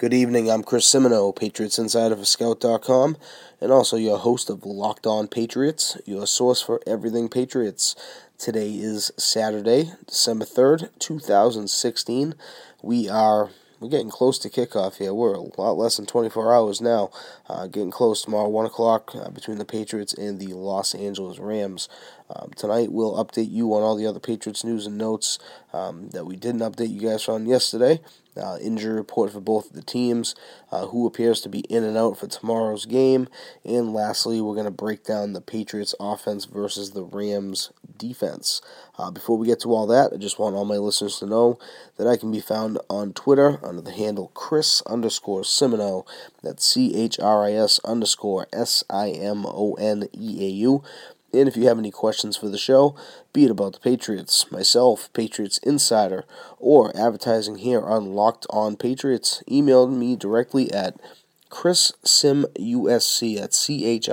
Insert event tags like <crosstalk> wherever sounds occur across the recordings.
Good evening. I'm Chris Simoneau, Patriots Insider for Scout.com, and also your host of Locked On Patriots, your source for everything Patriots. Today is Saturday, December 3rd, 2016. We are we're getting close to kickoff here. We're a lot less than 24 hours now. Uh, getting close tomorrow, 1 o'clock uh, between the Patriots and the Los Angeles Rams. Um, tonight, we'll update you on all the other Patriots news and notes um, that we didn't update you guys on yesterday uh, injury report for both of the teams, uh, who appears to be in and out for tomorrow's game, and lastly, we're going to break down the Patriots offense versus the Rams defense. Uh, before we get to all that, I just want all my listeners to know that I can be found on Twitter under the handle Chris underscore Simoneau. That's C H R I S underscore S I M O N E A U. And if you have any questions for the show, be it about the Patriots, myself, Patriots Insider, or advertising here on Locked On Patriots, email me directly at chrissimusc at c-h-r-i-s-s-i-m-u-s-c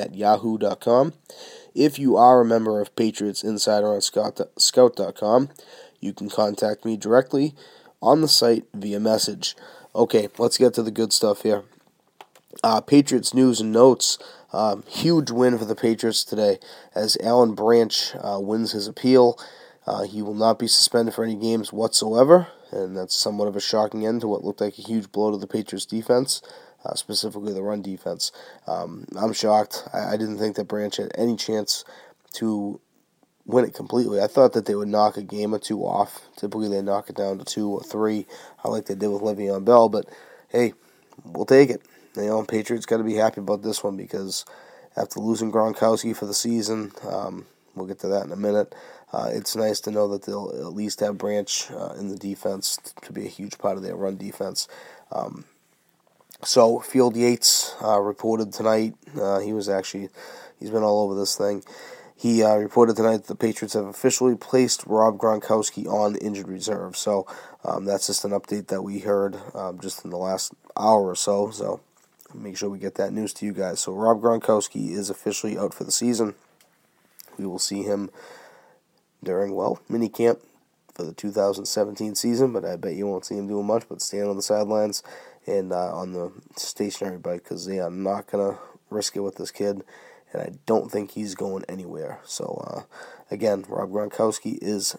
at yahoo.com. If you are a member of Patriots Insider on Scout, Scout.com, you can contact me directly on the site via message. Okay, let's get to the good stuff here. Uh, Patriots news and notes. Um, huge win for the Patriots today as Alan Branch uh, wins his appeal. Uh, he will not be suspended for any games whatsoever, and that's somewhat of a shocking end to what looked like a huge blow to the Patriots defense, uh, specifically the run defense. Um, I'm shocked. I, I didn't think that Branch had any chance to win it completely. I thought that they would knock a game or two off. Typically, they knock it down to two or three, like they did with Le'Veon Bell, but hey, we'll take it you know, Patriots got to be happy about this one because after losing Gronkowski for the season, um, we'll get to that in a minute. Uh, it's nice to know that they'll at least have Branch uh, in the defense to be a huge part of their run defense. Um, so Field Yates uh, reported tonight. Uh, he was actually he's been all over this thing. He uh, reported tonight that the Patriots have officially placed Rob Gronkowski on injured reserve. So um, that's just an update that we heard um, just in the last hour or so. So make sure we get that news to you guys. So Rob Gronkowski is officially out for the season. We will see him during well mini camp for the 2017 season, but I bet you won't see him doing much but stand on the sidelines and uh, on the stationary bike because they are not gonna risk it with this kid, and I don't think he's going anywhere. So uh, again, Rob Gronkowski is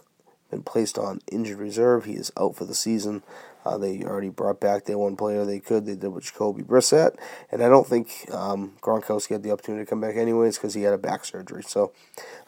been placed on injured reserve. He is out for the season. Uh, they already brought back their one player they could. They did with Jacoby Brissett, and I don't think um, Gronkowski had the opportunity to come back anyways because he had a back surgery. So,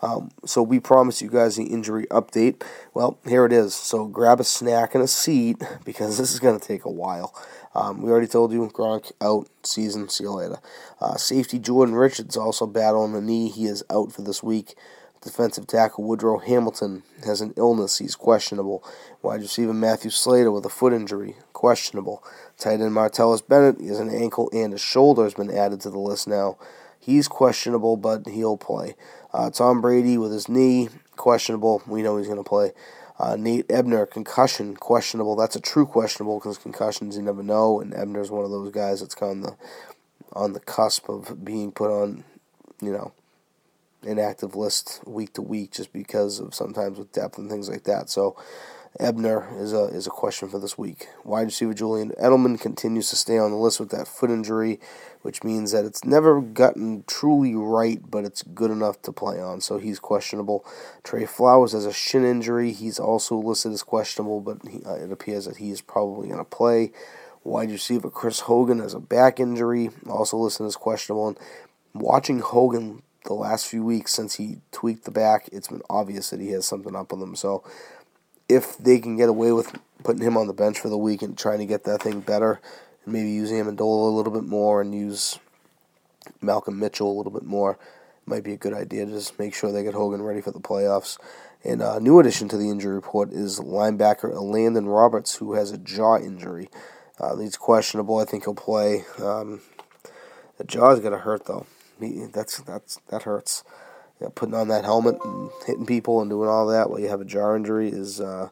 um, so we promised you guys the injury update. Well, here it is. So grab a snack and a seat <laughs> because this is going to take a while. Um, we already told you Gronk out season. See you later. Uh, safety Jordan Richards also battling the knee. He is out for this week. Defensive tackle Woodrow Hamilton has an illness. He's questionable. Wide receiver Matthew Slater with a foot injury. Questionable. Tight end Martellus Bennett has an ankle and a shoulder has been added to the list now. He's questionable, but he'll play. Uh, Tom Brady with his knee. Questionable. We know he's going to play. Uh, Nate Ebner, concussion, questionable. That's a true questionable because concussions you never know, and Ebner's one of those guys that's on the on the cusp of being put on, you know, inactive list week to week just because of sometimes with depth and things like that. So Ebner is a is a question for this week. Wide receiver Julian Edelman continues to stay on the list with that foot injury, which means that it's never gotten truly right, but it's good enough to play on. So he's questionable. Trey Flowers has a shin injury. He's also listed as questionable, but he, uh, it appears that he is probably going to play. Wide receiver Chris Hogan has a back injury, also listed as questionable. And watching Hogan the last few weeks since he tweaked the back, it's been obvious that he has something up on him. So if they can get away with putting him on the bench for the week and trying to get that thing better, and maybe using Amendola a little bit more and use Malcolm Mitchell a little bit more, might be a good idea to just make sure they get Hogan ready for the playoffs. And a new addition to the injury report is linebacker Landon Roberts, who has a jaw injury. Uh, he's questionable. I think he'll play. Um, the jaw's gonna hurt though. That's that's that hurts. Putting on that helmet and hitting people and doing all that while you have a jaw injury is uh,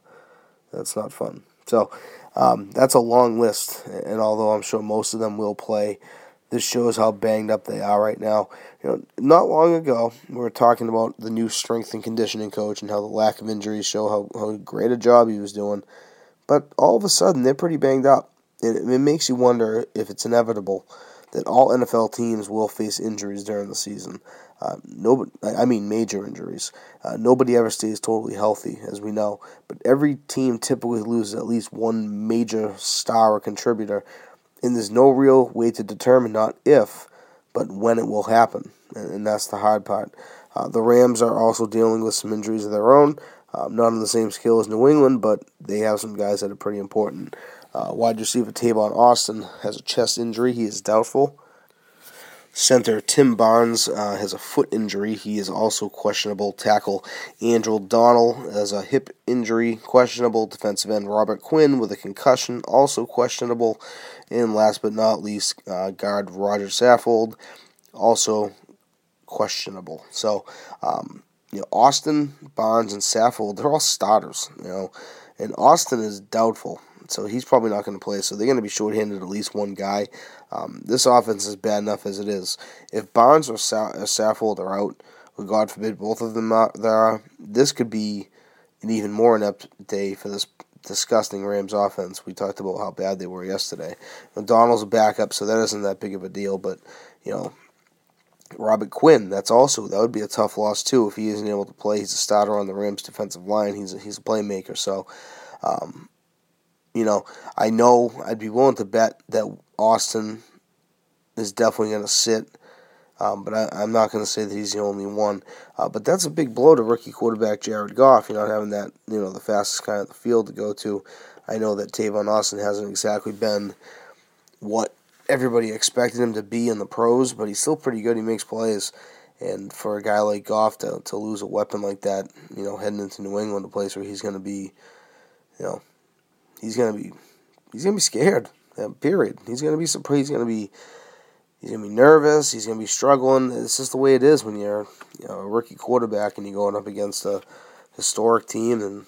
that's not fun. So um, that's a long list, and although I'm sure most of them will play, this shows how banged up they are right now. You know, not long ago we were talking about the new strength and conditioning coach and how the lack of injuries show how, how great a job he was doing, but all of a sudden they're pretty banged up. It, it makes you wonder if it's inevitable that all NFL teams will face injuries during the season. Uh, nobody, I mean major injuries. Uh, nobody ever stays totally healthy, as we know. But every team typically loses at least one major star or contributor, and there's no real way to determine not if, but when it will happen, and, and that's the hard part. Uh, the Rams are also dealing with some injuries of their own, um, not on the same scale as New England, but they have some guys that are pretty important. Uh, wide receiver Tavon Austin has a chest injury; he is doubtful. Center Tim Barnes uh, has a foot injury. He is also questionable. Tackle Andrew Donnal has a hip injury, questionable. Defensive end Robert Quinn with a concussion, also questionable. And last but not least, uh, guard Roger Saffold, also questionable. So, um, you know, Austin, Barnes, and Saffold, they're all starters, you know, and Austin is doubtful so he's probably not going to play. So they're going to be shorthanded at least one guy. Um, this offense is bad enough as it is. If Barnes or, Sa- or Saffold are out, or God forbid both of them are, there, this could be an even more inept day for this disgusting Rams offense. We talked about how bad they were yesterday. McDonald's a backup, so that isn't that big of a deal. But you know, Robert Quinn, that's also that would be a tough loss too if he isn't able to play. He's a starter on the Rams defensive line. He's a, he's a playmaker. So um, you know, I know I'd be willing to bet that Austin is definitely going to sit, um, but I, am not going to say that he's the only one. Uh, but that's a big blow to rookie quarterback Jared Goff. You're know, having that you know the fastest guy on the field to go to. I know that Tavon Austin hasn't exactly been what everybody expected him to be in the pros, but he's still pretty good. He makes plays. And for a guy like Goff to, to lose a weapon like that, you know, heading into New England, a place where he's going to be, you know, he's gonna be he's gonna be scared. period. He's gonna be surprised. He's gonna be he's gonna be nervous. He's gonna be struggling. It's just the way it is when you're you know, a rookie quarterback and you're going up against a historic team and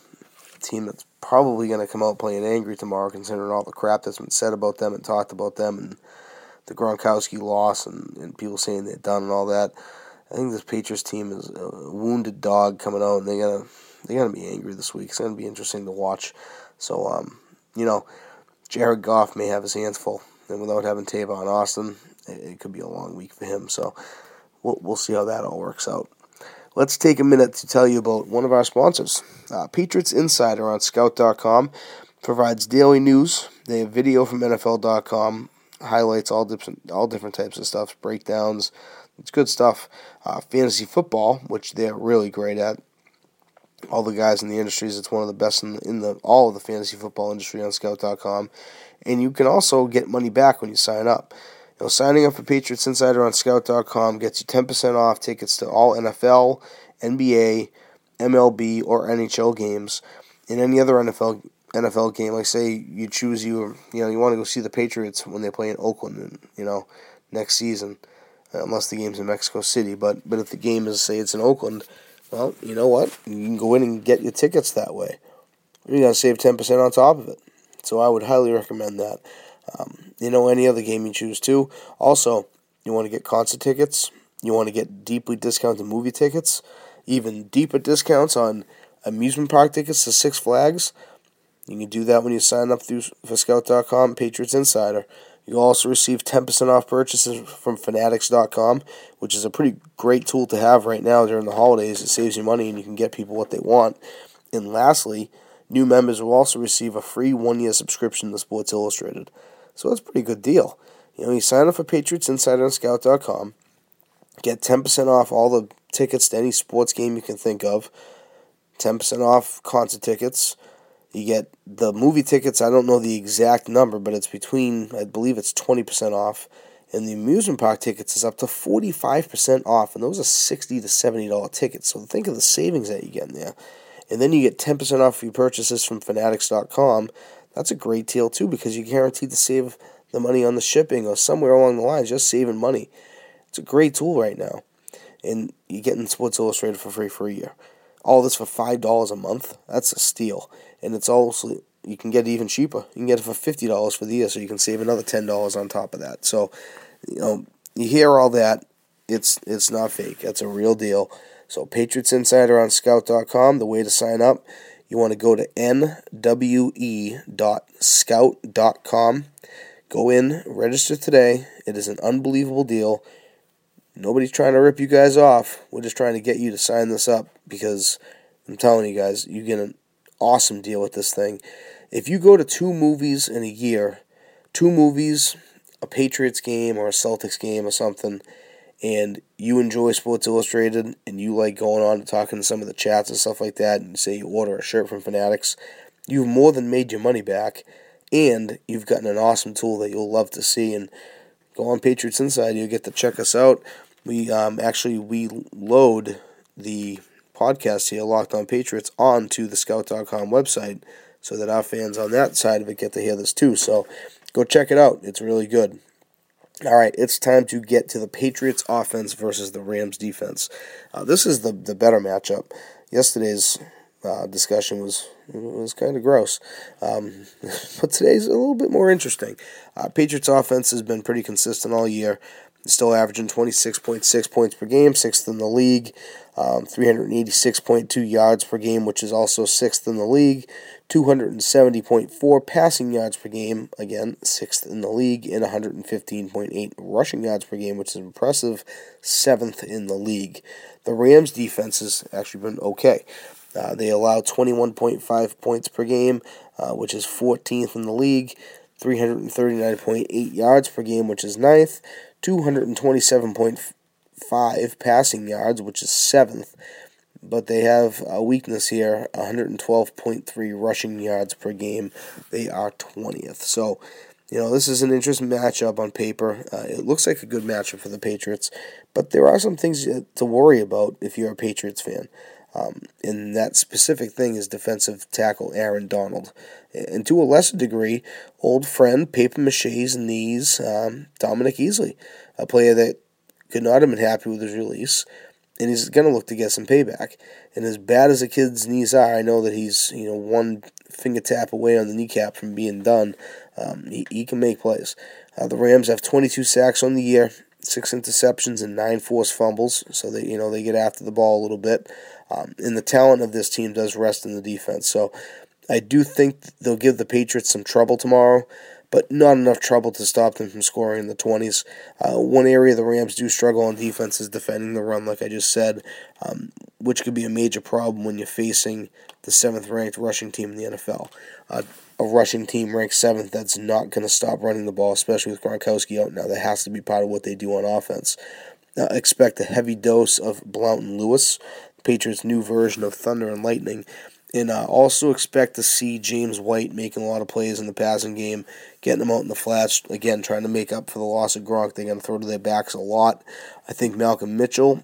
a team that's probably gonna come out playing angry tomorrow, considering all the crap that's been said about them and talked about them and the Gronkowski loss and, and people saying they're done and all that. I think this Patriots team is a wounded dog coming out, and they're gonna they're gonna be angry this week. It's gonna be interesting to watch. So um, you know, Jared Goff may have his hands full, and without having Tavon Austin, it, could be a long week for him. So we'll we'll see how that all works out. Let's take a minute to tell you about one of our sponsors. Uh, Patriots Insider on Scout.com provides daily news. They have video from NFL.com, highlights all different all different types of stuff, breakdowns. It's good stuff. Uh, fantasy football, which they're really great at all the guys in the industries. It's one of the best in the, in the all of the fantasy football industry on Scout.com, and you can also get money back when you sign up. You know, signing up for Patriots Insider on Scout.com gets you ten percent off tickets to all NFL, NBA, MLB, or NHL games, and any other NFL NFL game. Like say you choose you you know you want to go see the Patriots when they play in Oakland, and you know next season, unless the game's in Mexico City. But but if the game is say it's in Oakland well, you know what? You can go in and get your tickets that way. You're going to save 10% on top of it. So I would highly recommend that. Um, you know, any other game you choose to. Also, you want to get concert tickets, you want to get deeply discounted movie tickets, even deeper discounts on amusement park tickets to Six Flags. You can do that when you sign up through for Scout.com, Patriots Insider. You'll also receive 10% off purchases from Fanatics.com, which is a pretty great tool to have right now during the holidays. It saves you money and you can get people what they want. And lastly, new members will also receive a free one year subscription to Sports Illustrated. So that's a pretty good deal. You know, you sign up for Patriots Insider on Scout.com, get 10% off all the tickets to any sports game you can think of, 10% off concert tickets you get the movie tickets. I don't know the exact number, but it's between, I believe it's 20% off. And the amusement park tickets is up to 45% off. And those are 60 to $70 tickets. So think of the savings that you get in there. and then you get 10% off your purchases from fanatics.com, that's a great deal too because you're guaranteed to save the money on the shipping or somewhere along the lines, just saving money. It's a great tool right now. And you're getting Sports Illustrated for free for a year. All this for $5 a month. That's a steal. And it's also, you can get it even cheaper. You can get it for $50 for the year, so you can save another $10 on top of that. So, you know, you hear all that. It's, it's not fake. That's a real deal. So, Patriots Insider on scout.com, the way to sign up, you want to go to nwe.scout.com. Go in, register today. It is an unbelievable deal. Nobody's trying to rip you guys off. We're just trying to get you to sign this up because I'm telling you guys, you get an awesome deal with this thing. If you go to two movies in a year, two movies, a Patriots game or a Celtics game or something, and you enjoy Sports Illustrated and you like going on and talking to some of the chats and stuff like that, and say you order a shirt from Fanatics, you've more than made your money back, and you've gotten an awesome tool that you'll love to see. And go on Patriots Inside, you'll get to check us out. We um, actually we load the podcast here, Locked On Patriots, onto the Scout.com website so that our fans on that side of it get to hear this too. So go check it out. It's really good. All right, it's time to get to the Patriots offense versus the Rams defense. Uh, this is the, the better matchup. Yesterday's uh, discussion was was kind of gross, um, <laughs> but today's a little bit more interesting. Uh, Patriots offense has been pretty consistent all year still averaging 26.6 points per game, sixth in the league, um, 386.2 yards per game, which is also sixth in the league, 270.4 passing yards per game, again, sixth in the league, and 115.8 rushing yards per game, which is impressive, seventh in the league. The Rams' defense has actually been okay. Uh, they allow 21.5 points per game, uh, which is 14th in the league, 339.8 yards per game, which is ninth, 227.5 passing yards, which is seventh. But they have a weakness here 112.3 rushing yards per game. They are 20th. So, you know, this is an interesting matchup on paper. Uh, it looks like a good matchup for the Patriots, but there are some things to worry about if you're a Patriots fan. Um, and that specific thing is defensive tackle Aaron Donald. And to a lesser degree, old friend, paper mache's knees, um, Dominique Easley, a player that could not have been happy with his release. And he's going to look to get some payback. And as bad as the kid's knees are, I know that he's you know one finger tap away on the kneecap from being done. Um, he, he can make plays. Uh, the Rams have 22 sacks on the year, six interceptions, and nine forced fumbles. So they you know they get after the ball a little bit. Um, and the talent of this team does rest in the defense. So I do think they'll give the Patriots some trouble tomorrow, but not enough trouble to stop them from scoring in the 20s. Uh, one area the Rams do struggle on defense is defending the run, like I just said, um, which could be a major problem when you're facing the seventh ranked rushing team in the NFL. Uh, a rushing team ranked seventh that's not going to stop running the ball, especially with Gronkowski out now. That has to be part of what they do on offense. Uh, expect a heavy dose of Blount and Lewis. Patriots' new version of Thunder and Lightning. And uh, also expect to see James White making a lot of plays in the passing game, getting them out in the flats, again, trying to make up for the loss of Gronk. They're going to throw to their backs a lot. I think Malcolm Mitchell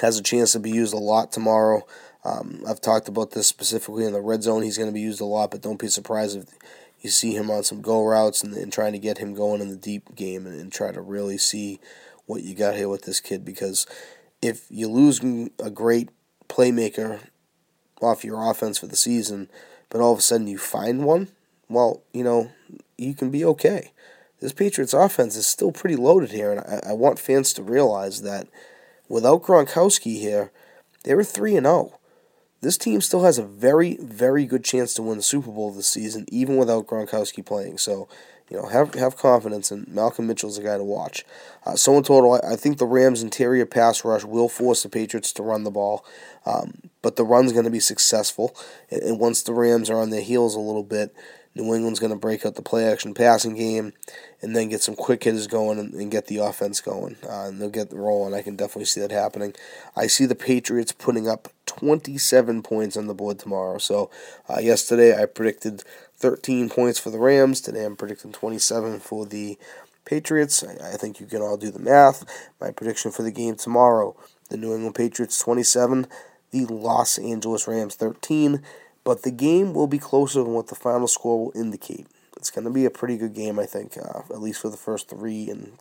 has a chance to be used a lot tomorrow. Um, I've talked about this specifically in the red zone. He's going to be used a lot, but don't be surprised if you see him on some go routes and, and trying to get him going in the deep game and, and try to really see what you got here with this kid because – if you lose a great playmaker off your offense for the season, but all of a sudden you find one, well, you know, you can be okay. This Patriots offense is still pretty loaded here, and I, I want fans to realize that without Gronkowski here, they were 3 and 0. This team still has a very, very good chance to win the Super Bowl this season, even without Gronkowski playing. So you know, have have confidence, and Malcolm Mitchell's a guy to watch. Uh, so in total, I, I, think the Rams' interior pass rush will force the Patriots to run the ball, um, but the run's going to be successful. And, and, once the Rams are on their heels a little bit, New England's going to break out the play action passing game, and then get some quick hitters going and, and get the offense going, uh, and they'll get the rolling. I can definitely see that happening. I see the Patriots putting up 27 points on the board tomorrow. So uh, yesterday I predicted 13 points for the Rams. Today I'm predicting 27 for the Patriots. I, I think you can all do the math. My prediction for the game tomorrow the New England Patriots 27, the Los Angeles Rams 13, but the game will be closer than what the final score will indicate. It's going to be a pretty good game, I think, uh, at least for the first three and,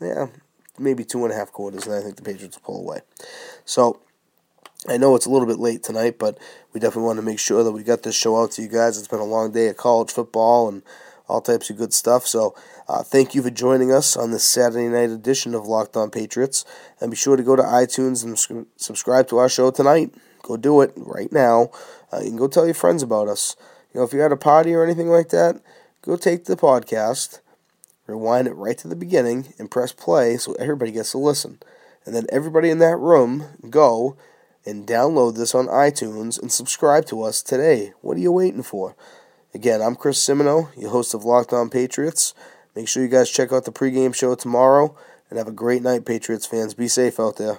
yeah, maybe two and a half quarters, and I think the Patriots will pull away. So, I know it's a little bit late tonight, but we definitely want to make sure that we got this show out to you guys. It's been a long day of college football and all types of good stuff. So, uh, thank you for joining us on this Saturday night edition of Locked On Patriots. And be sure to go to iTunes and subscribe to our show tonight. Go do it right now. Uh, you can go tell your friends about us. You know, if you're at a party or anything like that, go take the podcast, rewind it right to the beginning, and press play so everybody gets to listen. And then everybody in that room go and download this on iTunes and subscribe to us today. What are you waiting for? Again, I'm Chris Simoneau, your host of Locked On Patriots. Make sure you guys check out the pregame show tomorrow and have a great night, Patriots fans. Be safe out there.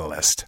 Catalyst.